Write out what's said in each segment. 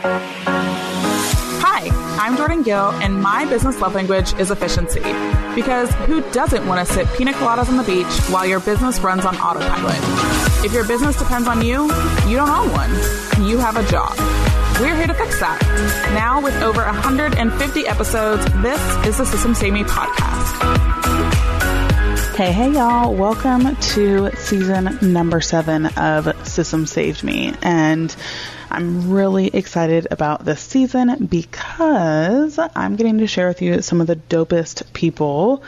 Hi, I'm Jordan Gill, and my business love language is efficiency. Because who doesn't want to sip pina coladas on the beach while your business runs on autopilot? If your business depends on you, you don't own one. You have a job. We're here to fix that. Now, with over 150 episodes, this is the System Save Me podcast. Hey, hey, y'all. Welcome to season number seven of System Saved Me. And I'm really excited about this season because I'm getting to share with you some of the dopest people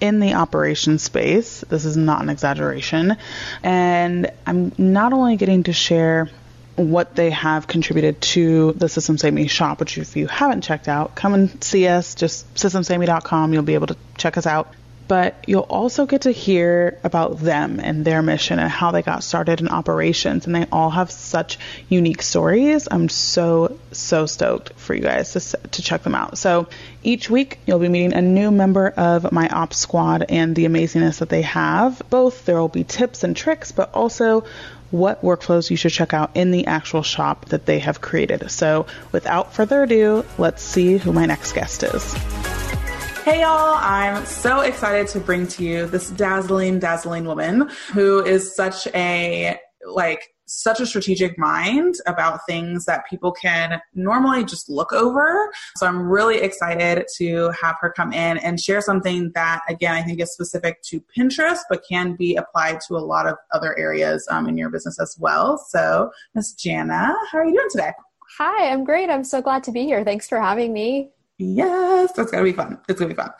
in the operation space. This is not an exaggeration. And I'm not only getting to share what they have contributed to the System Save Me shop, which if you haven't checked out, come and see us, just systemsaveme.com. You'll be able to check us out but you'll also get to hear about them and their mission and how they got started in operations. And they all have such unique stories. I'm so, so stoked for you guys to, to check them out. So each week, you'll be meeting a new member of my ops squad and the amazingness that they have. Both there will be tips and tricks, but also what workflows you should check out in the actual shop that they have created. So without further ado, let's see who my next guest is. Hey y'all, I'm so excited to bring to you this dazzling, dazzling woman who is such a, like, such a strategic mind about things that people can normally just look over. So I'm really excited to have her come in and share something that, again, I think is specific to Pinterest, but can be applied to a lot of other areas um, in your business as well. So, Miss Jana, how are you doing today? Hi, I'm great. I'm so glad to be here. Thanks for having me. Yes, that's gonna be fun. It's gonna be fun.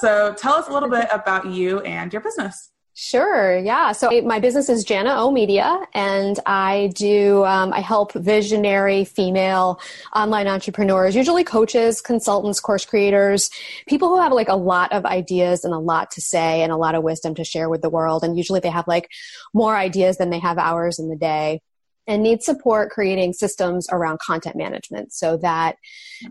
So tell us a little bit about you and your business. Sure. Yeah. So my business is Jana O Media, and I do um, I help visionary female online entrepreneurs, usually coaches, consultants, course creators, people who have like a lot of ideas and a lot to say and a lot of wisdom to share with the world. And usually they have like more ideas than they have hours in the day and need support creating systems around content management so that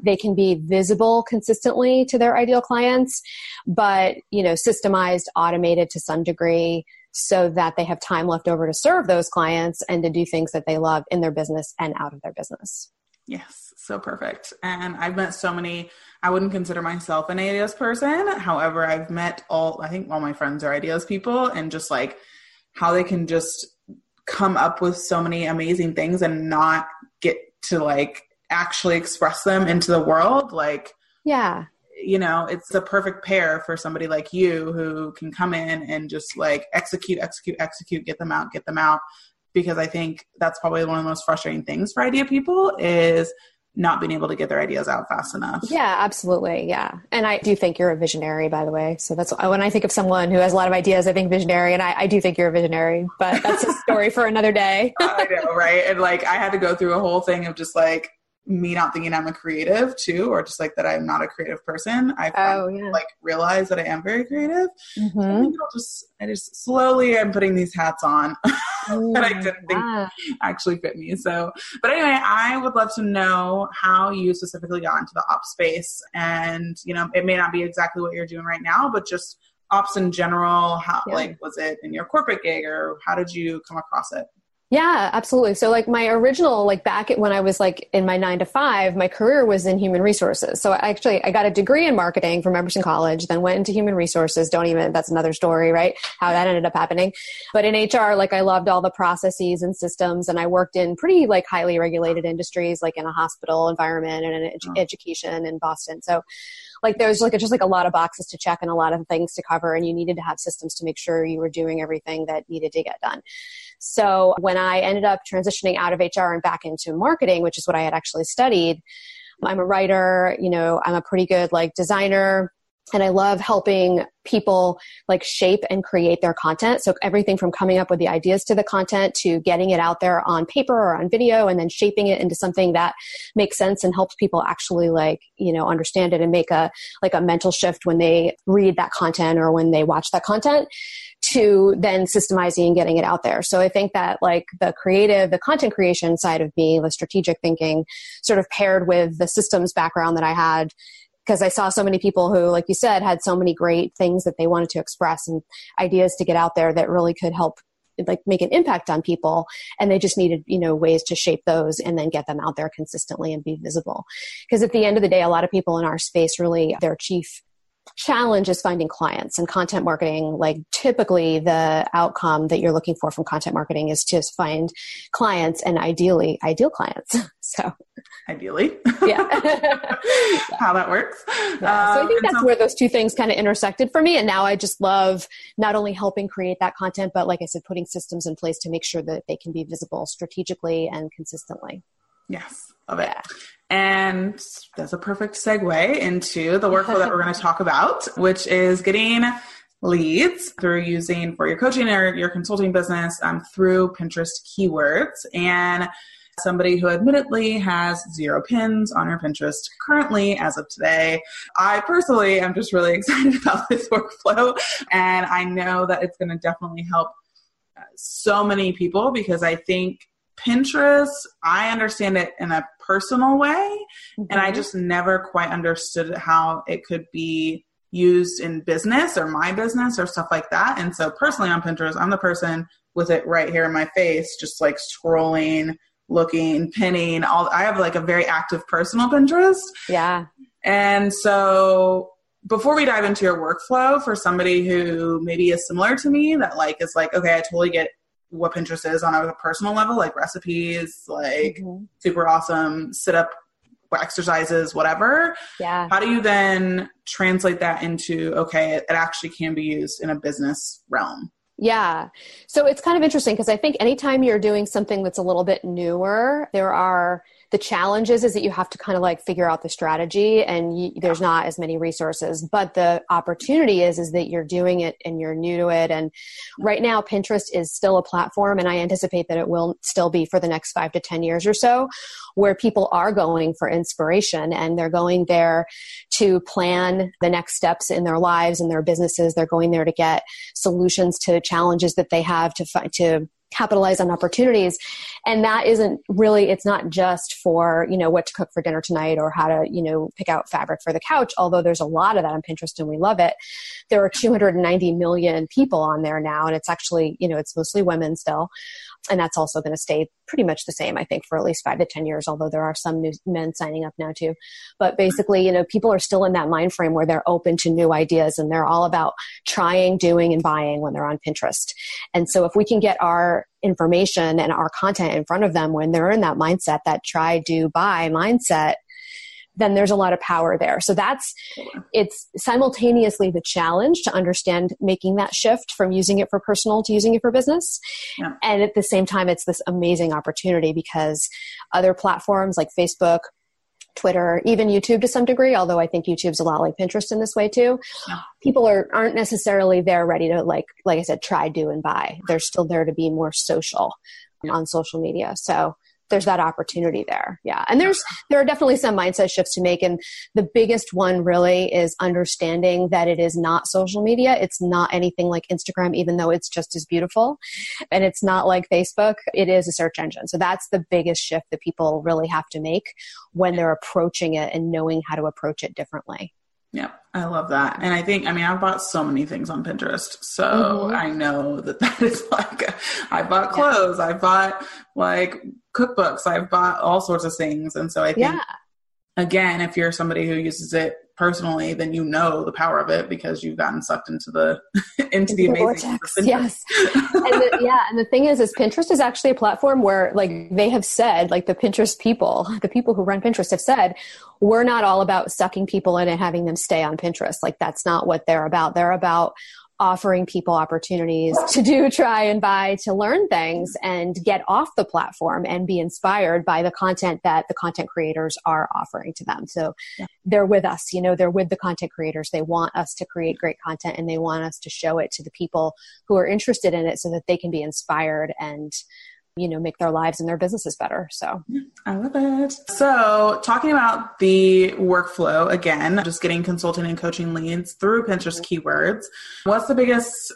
they can be visible consistently to their ideal clients but you know systemized automated to some degree so that they have time left over to serve those clients and to do things that they love in their business and out of their business. Yes. So perfect. And i've met so many i wouldn't consider myself an ideas person. However i've met all i think all my friends are ideas people and just like how they can just come up with so many amazing things and not get to like actually express them into the world like yeah. you know it's a perfect pair for somebody like you who can come in and just like execute execute execute get them out get them out. Because i think that's probably one of the most frustrating things for idea people is not being able to get their ideas out fast enough. Yeah, absolutely. Yeah. And I do think you're a visionary, by the way. So that's when I think of someone who has a lot of ideas, I think visionary. And I, I do think you're a visionary, but that's a story for another day. I know, right? And like I had to go through a whole thing of just like, me not thinking I'm a creative too, or just like that I'm not a creative person. I oh, yeah. like realize that I am very creative. Mm-hmm. I think it'll just I just slowly I'm putting these hats on that I didn't think actually fit me. So, but anyway, I would love to know how you specifically got into the ops space, and you know, it may not be exactly what you're doing right now, but just ops in general. How yeah. like was it in your corporate gig, or how did you come across it? Yeah, absolutely. So like my original, like back when I was like in my nine to five, my career was in human resources. So I actually, I got a degree in marketing from Emerson College, then went into human resources. Don't even, that's another story, right? How that ended up happening. But in HR, like I loved all the processes and systems and I worked in pretty like highly regulated industries, like in a hospital environment and in ed- education in Boston. So like there's like just like a lot of boxes to check and a lot of things to cover and you needed to have systems to make sure you were doing everything that needed to get done. So when i ended up transitioning out of hr and back into marketing which is what i had actually studied i'm a writer you know i'm a pretty good like designer and I love helping people like shape and create their content. So everything from coming up with the ideas to the content to getting it out there on paper or on video and then shaping it into something that makes sense and helps people actually like, you know, understand it and make a like a mental shift when they read that content or when they watch that content to then systemizing and getting it out there. So I think that like the creative, the content creation side of me, the strategic thinking sort of paired with the systems background that I had because I saw so many people who, like you said, had so many great things that they wanted to express and ideas to get out there that really could help like make an impact on people. And they just needed you know ways to shape those and then get them out there consistently and be visible. Because at the end of the day a lot of people in our space really their chief challenge is finding clients and content marketing like typically the outcome that you're looking for from content marketing is to find clients and ideally ideal clients. So ideally. Yeah. How that works. Yeah. so i think um, that's so- where those two things kind of intersected for me and now i just love not only helping create that content but like i said putting systems in place to make sure that they can be visible strategically and consistently yes love it yeah. And that's a perfect segue into the workflow that we're going to talk about, which is getting leads through using for your coaching or your consulting business um, through Pinterest keywords. And somebody who admittedly has zero pins on her Pinterest currently as of today. I personally am just really excited about this workflow, and I know that it's going to definitely help uh, so many people because I think Pinterest, I understand it in a personal way, mm-hmm. and I mm-hmm. just never quite understood how it could be used in business or my business or stuff like that. And so, personally, on Pinterest, I'm the person with it right here in my face, just like scrolling, looking, pinning. All I have like a very active personal Pinterest. Yeah. And so before we dive into your workflow for somebody who maybe is similar to me that like is like okay i totally get what Pinterest is on a personal level, like recipes, like mm-hmm. super awesome sit up exercises, whatever. Yeah. How do you then translate that into, okay, it, it actually can be used in a business realm? Yeah. So it's kind of interesting because I think anytime you're doing something that's a little bit newer, there are the challenges is that you have to kind of like figure out the strategy and you, there's not as many resources. But the opportunity is is that you're doing it and you're new to it. And right now pinterest is still a platform and i anticipate that it will still be for the next five to ten years or so where people are going for inspiration and they're going there to plan the next steps in their lives and their businesses. They're going there to get solutions to challenges that they have to find to capitalize on opportunities. And that isn't really it's not just for you know what to cook for dinner tonight or how to you know pick out fabric for the couch although there's a lot of that on pinterest and we love it. There are 290 million people on there now and it's actually you know it's mostly women still and that's also going to stay pretty much the same, I think, for at least five to 10 years, although there are some new men signing up now too. But basically, you know, people are still in that mind frame where they're open to new ideas and they're all about trying, doing, and buying when they're on Pinterest. And so if we can get our information and our content in front of them when they're in that mindset, that try, do, buy mindset, then there's a lot of power there. So that's, it's simultaneously the challenge to understand making that shift from using it for personal to using it for business. Yeah. And at the same time, it's this amazing opportunity because other platforms like Facebook, Twitter, even YouTube to some degree, although I think YouTube's a lot like Pinterest in this way too. Yeah. People are aren't necessarily there ready to like like I said, try, do and buy. They're still there to be more social yeah. on social media. So there's that opportunity there. Yeah. And there's, there are definitely some mindset shifts to make. And the biggest one really is understanding that it is not social media. It's not anything like Instagram, even though it's just as beautiful. And it's not like Facebook. It is a search engine. So that's the biggest shift that people really have to make when they're approaching it and knowing how to approach it differently. Yeah, I love that. And I think, I mean, I've bought so many things on Pinterest. So mm-hmm. I know that that is like, I bought clothes, yeah. I bought like cookbooks, I've bought all sorts of things. And so I think, yeah. again, if you're somebody who uses it personally, then you know the power of it because you've gotten sucked into the into the, the amazing vortex. Yes, and the, yeah, and the thing is, is Pinterest is actually a platform where like they have said, like the Pinterest people, the people who run Pinterest have said, we're not all about sucking people in and having them stay on Pinterest. Like that's not what they're about. They're about offering people opportunities to do try and buy to learn things and get off the platform and be inspired by the content that the content creators are offering to them so yeah. they're with us you know they're with the content creators they want us to create great content and they want us to show it to the people who are interested in it so that they can be inspired and you know make their lives and their businesses better. So i love it. So talking about the workflow again just getting consulting and coaching leads through pinterest keywords. What's the biggest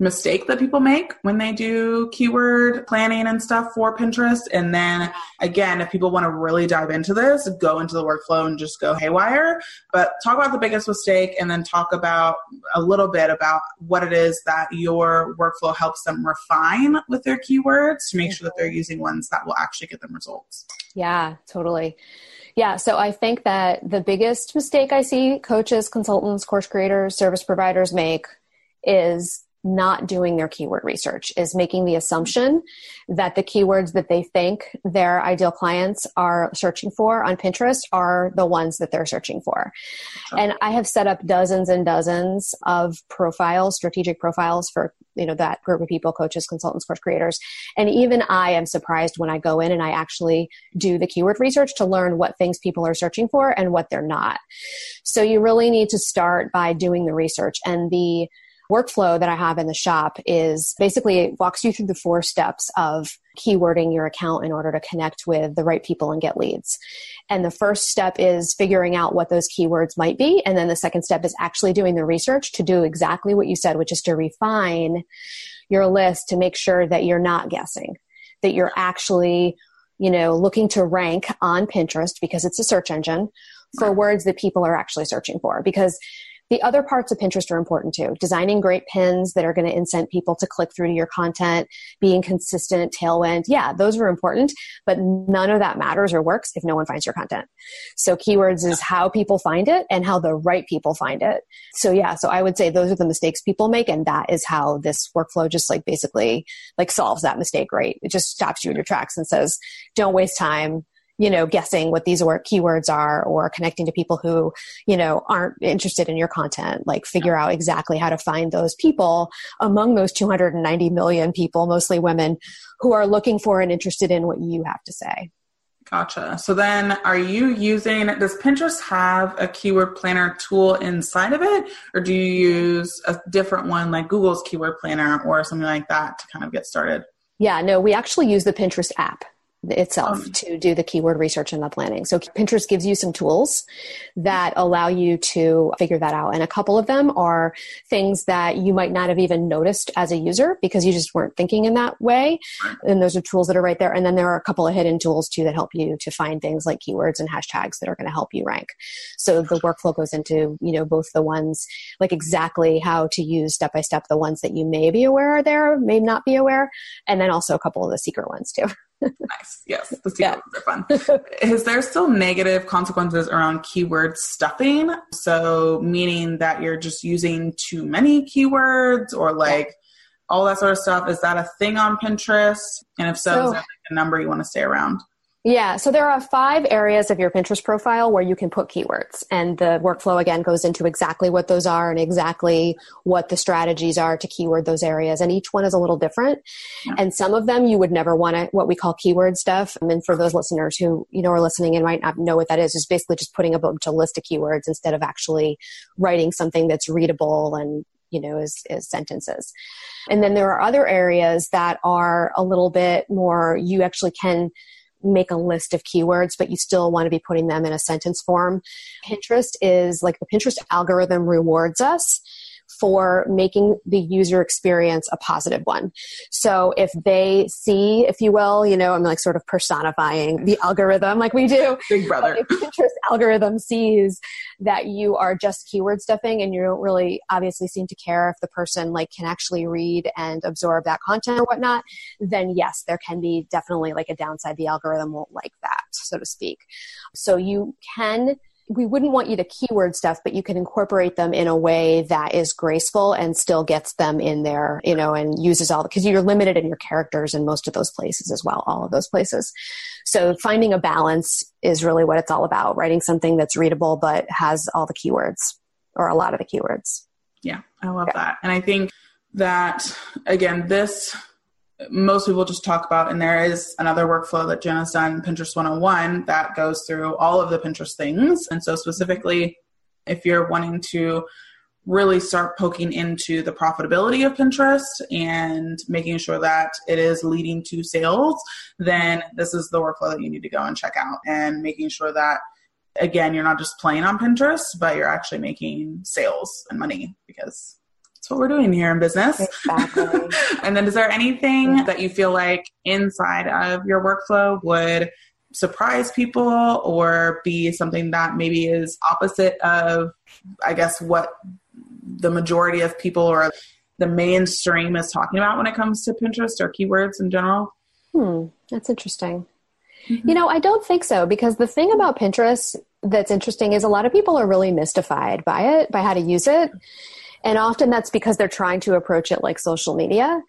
mistake that people make when they do keyword planning and stuff for Pinterest. And then again, if people want to really dive into this, go into the workflow and just go haywire. But talk about the biggest mistake and then talk about a little bit about what it is that your workflow helps them refine with their keywords to make sure that they're using ones that will actually get them results. Yeah, totally. Yeah, so I think that the biggest mistake I see coaches, consultants, course creators, service providers make is not doing their keyword research is making the assumption that the keywords that they think their ideal clients are searching for on Pinterest are the ones that they're searching for. And I have set up dozens and dozens of profiles, strategic profiles for, you know, that group of people, coaches, consultants, course creators. And even I am surprised when I go in and I actually do the keyword research to learn what things people are searching for and what they're not. So you really need to start by doing the research and the workflow that I have in the shop is basically it walks you through the four steps of keywording your account in order to connect with the right people and get leads. And the first step is figuring out what those keywords might be. And then the second step is actually doing the research to do exactly what you said, which is to refine your list to make sure that you're not guessing, that you're actually, you know, looking to rank on Pinterest because it's a search engine for words that people are actually searching for. Because the other parts of Pinterest are important too. Designing great pins that are going to incent people to click through to your content, being consistent, tailwind. Yeah, those are important, but none of that matters or works if no one finds your content. So keywords is how people find it and how the right people find it. So yeah, so I would say those are the mistakes people make and that is how this workflow just like basically like solves that mistake, right? It just stops you in your tracks and says, don't waste time you know, guessing what these word keywords are or connecting to people who, you know, aren't interested in your content. Like figure out exactly how to find those people among those 290 million people, mostly women, who are looking for and interested in what you have to say. Gotcha. So then are you using, does Pinterest have a keyword planner tool inside of it? Or do you use a different one like Google's keyword planner or something like that to kind of get started? Yeah, no, we actually use the Pinterest app itself um, to do the keyword research and the planning. So Pinterest gives you some tools that allow you to figure that out. And a couple of them are things that you might not have even noticed as a user because you just weren't thinking in that way. And those are tools that are right there. And then there are a couple of hidden tools too that help you to find things like keywords and hashtags that are going to help you rank. So the workflow goes into, you know, both the ones like exactly how to use step by step the ones that you may be aware are there, may not be aware, and then also a couple of the secret ones too. nice. Yes, the secret yeah. are fun. Is there still negative consequences around keyword stuffing? So, meaning that you're just using too many keywords or like yeah. all that sort of stuff. Is that a thing on Pinterest? And if so, so is that like a number you want to stay around? Yeah, so there are five areas of your Pinterest profile where you can put keywords. And the workflow again goes into exactly what those are and exactly what the strategies are to keyword those areas. And each one is a little different. Yeah. And some of them you would never want to, what we call keyword stuff. I mean, for those listeners who, you know, are listening and might not know what that is, is basically just putting a bunch of list of keywords instead of actually writing something that's readable and you know, as, as sentences. And then there are other areas that are a little bit more, you actually can make a list of keywords, but you still want to be putting them in a sentence form. Pinterest is like the Pinterest algorithm rewards us for making the user experience a positive one. So if they see, if you will, you know, I'm like sort of personifying the algorithm like we do. Big brother. If Pinterest algorithm sees that you are just keyword stuffing and you don't really obviously seem to care if the person like can actually read and absorb that content or whatnot, then yes, there can be definitely like a downside. The algorithm won't like that, so to speak. So you can we wouldn't want you to keyword stuff, but you can incorporate them in a way that is graceful and still gets them in there, you know, and uses all the, because you're limited in your characters in most of those places as well, all of those places. So finding a balance is really what it's all about. Writing something that's readable but has all the keywords or a lot of the keywords. Yeah, I love yeah. that. And I think that again, this most people just talk about, and there is another workflow that Jana's done, Pinterest 101, that goes through all of the Pinterest things. And so, specifically, if you're wanting to really start poking into the profitability of Pinterest and making sure that it is leading to sales, then this is the workflow that you need to go and check out and making sure that again you're not just playing on Pinterest, but you're actually making sales and money because That's what we're doing here in business. Exactly. and then is there anything yeah. that you feel like inside of your workflow would surprise people or be something that maybe is opposite of I guess what the majority of people or the mainstream is talking about when it comes to Pinterest or keywords in general? Hmm, that's interesting. Mm-hmm. You know, I don't think so because the thing about Pinterest that's interesting is a lot of people are really mystified by it, by how to use it. And often that's because they're trying to approach it like social media.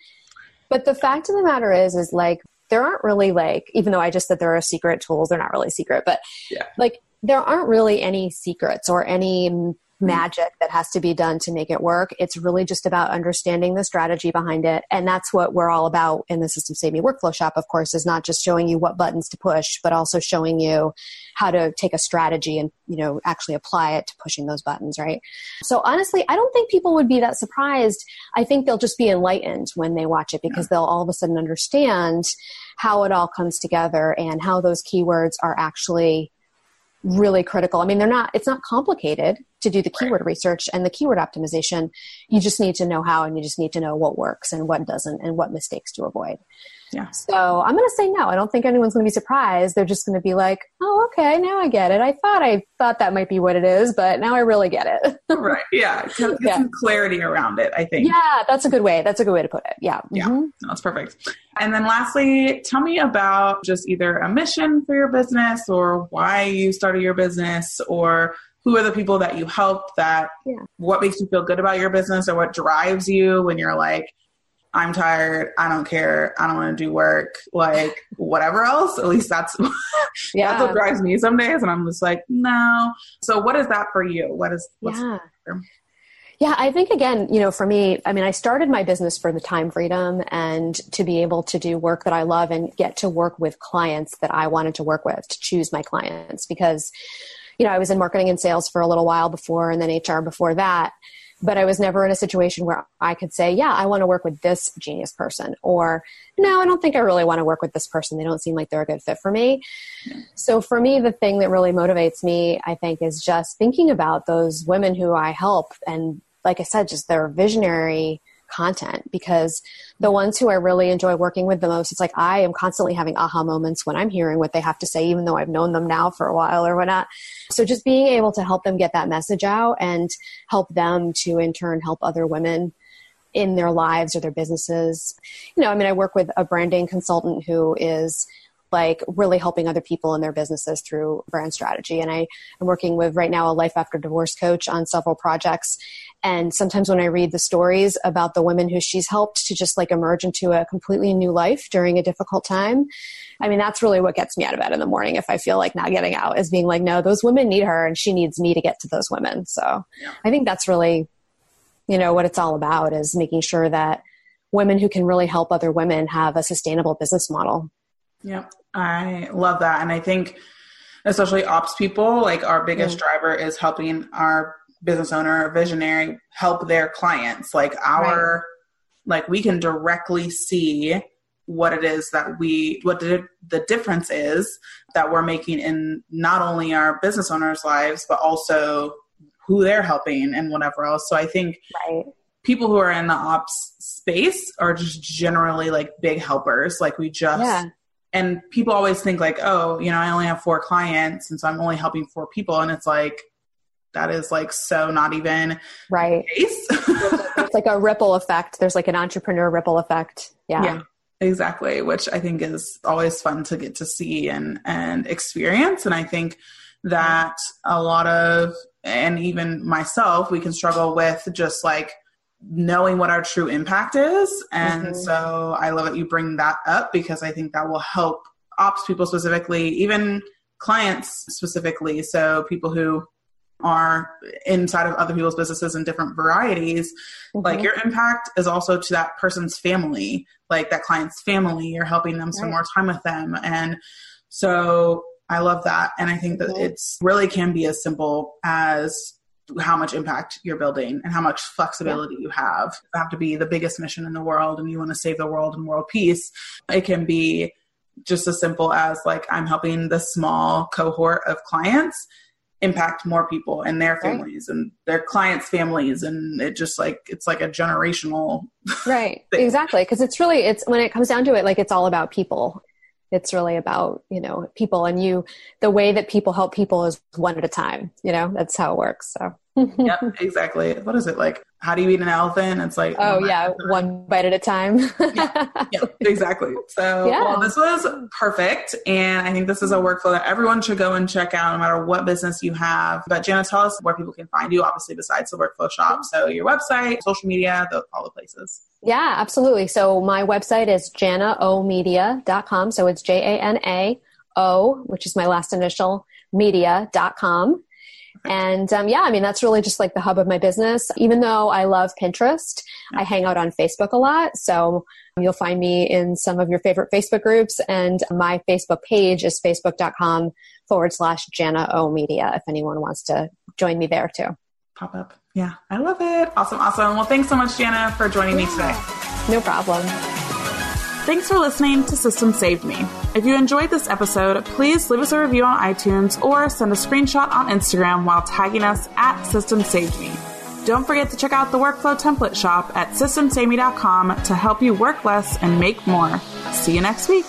But the fact of the matter is, is like, there aren't really like, even though I just said there are secret tools, they're not really secret, but yeah. like, there aren't really any secrets or any Mm-hmm. magic that has to be done to make it work. It's really just about understanding the strategy behind it. And that's what we're all about in the System Save Me Workflow Shop, of course, is not just showing you what buttons to push, but also showing you how to take a strategy and, you know, actually apply it to pushing those buttons, right? So honestly, I don't think people would be that surprised. I think they'll just be enlightened when they watch it because they'll all of a sudden understand how it all comes together and how those keywords are actually really critical. I mean, they're not, it's not complicated to do the keyword research and the keyword optimization. You just need to know how and you just need to know what works and what doesn't and what mistakes to avoid. Yeah. So I'm going to say no. I don't think anyone's going to be surprised. They're just going to be like, oh, okay, now I get it. I thought I thought that might be what it is, but now I really get it. right. Yeah. Get yeah. some clarity around it, I think. Yeah, that's a good way. That's a good way to put it. Yeah. Yeah. Mm-hmm. That's perfect. And then lastly, tell me about just either a mission for your business or why you started your business or who are the people that you help that yeah. what makes you feel good about your business or what drives you when you're like I'm tired. I don't care. I don't want to do work. Like whatever else. At least that's yeah. that's what drives me some days. And I'm just like, no. So what is that for you? What is what's yeah. Yeah, I think again, you know, for me, I mean, I started my business for the time freedom and to be able to do work that I love and get to work with clients that I wanted to work with, to choose my clients because, you know, I was in marketing and sales for a little while before and then HR before that but I was never in a situation where I could say, yeah, I want to work with this genius person, or no, I don't think I really want to work with this person. They don't seem like they're a good fit for me. So for me, the thing that really motivates me, I think, is just thinking about those women who I help. And like I said, just their visionary content because the ones who I really enjoy working with the most, it's like I am constantly having aha moments when I'm hearing what they have to say, even though I've known them now for a while or whatnot. So just being able to help them get that message out and help them to in turn help other women in their lives or their businesses. You know, I mean, I work with a branding consultant who is like really helping other people in their businesses through brand strategy. And I am working with right now a life after divorce coach on several projects. And sometimes when I read the stories about the women who she's helped to just like emerge into a completely new life during a difficult time, I mean, that's really what gets me out of bed in the morning if I feel like not getting out is being like, no, those women need her and she needs me to get to those women. So yeah. I think that's really, you know, what it's all about is making sure that women who can really help other women have a sustainable business model. Yeah. I love that. And I think, especially ops people, like our biggest mm. driver is helping our business owner or visionary help their clients. Like our, right. like we can directly see what it is that we, what the, the difference is that we're making in not only our business owners' lives, but also who they're helping and whatever else. So I think right. people who are in the ops space are just generally like big helpers. Like we just, yeah and people always think like oh you know i only have four clients and so i'm only helping four people. And it's like that is like so not even right. it's like a ripple effect. There's like an entrepreneur ripple effect. Yeah. Yeah exactly. Which i think is always fun to get to see and and experience. And i think that a lot of and even myself we can struggle with just like knowing what our true impact is. And mm-hmm. so I love that you bring that up because I think that will help ops people specifically, even clients specifically. So people who are inside of other people's businesses in different varieties mm-hmm. like your impact is also to that person's family like that client's family you're helping them spend right. more time with them and so i love that and i think that mm-hmm. it's really can be as simple as how much impact you're building and how much flexibility yeah. you have. You have to be the biggest mission in the world and you want to save the world and world peace. It can be just as simple as like I'm helping the small cohort of clients impact more people and their families right. and their clients' families, and it just like it's like a generational. Right. Thing. Exactly. Because it's really it's when it comes down to it, like it's all about people. It's really about you know people and you. The way that people help people is one at a time. You know that's how it works. So. Yep, exactly. What is it like? How do you eat an elephant? It's like oh, oh yeah, one bite at a time. yeah, yeah, exactly. So yeah. well, this was perfect, and I think this is a workflow that everyone should go and check out, no matter what business you have. But Jana, tell us where people can find you. Obviously, besides the workflow shop, so your website, social media, the, all the places. Yeah, absolutely. So my website is janaomedia.com. So it's J A N A O, which is my last initial, media.com. And um, yeah, I mean, that's really just like the hub of my business. Even though I love Pinterest, I hang out on Facebook a lot. So you'll find me in some of your favorite Facebook groups. And my Facebook page is facebook.com forward slash Jana O Media if anyone wants to join me there too. Pop up. Yeah, I love it. Awesome, awesome. Well, thanks so much, Jana, for joining yeah. me today. No problem. Thanks for listening to System Saved Me. If you enjoyed this episode, please leave us a review on iTunes or send a screenshot on Instagram while tagging us at System Saved Me. Don't forget to check out the workflow template shop at systemsaveme.com to help you work less and make more. See you next week.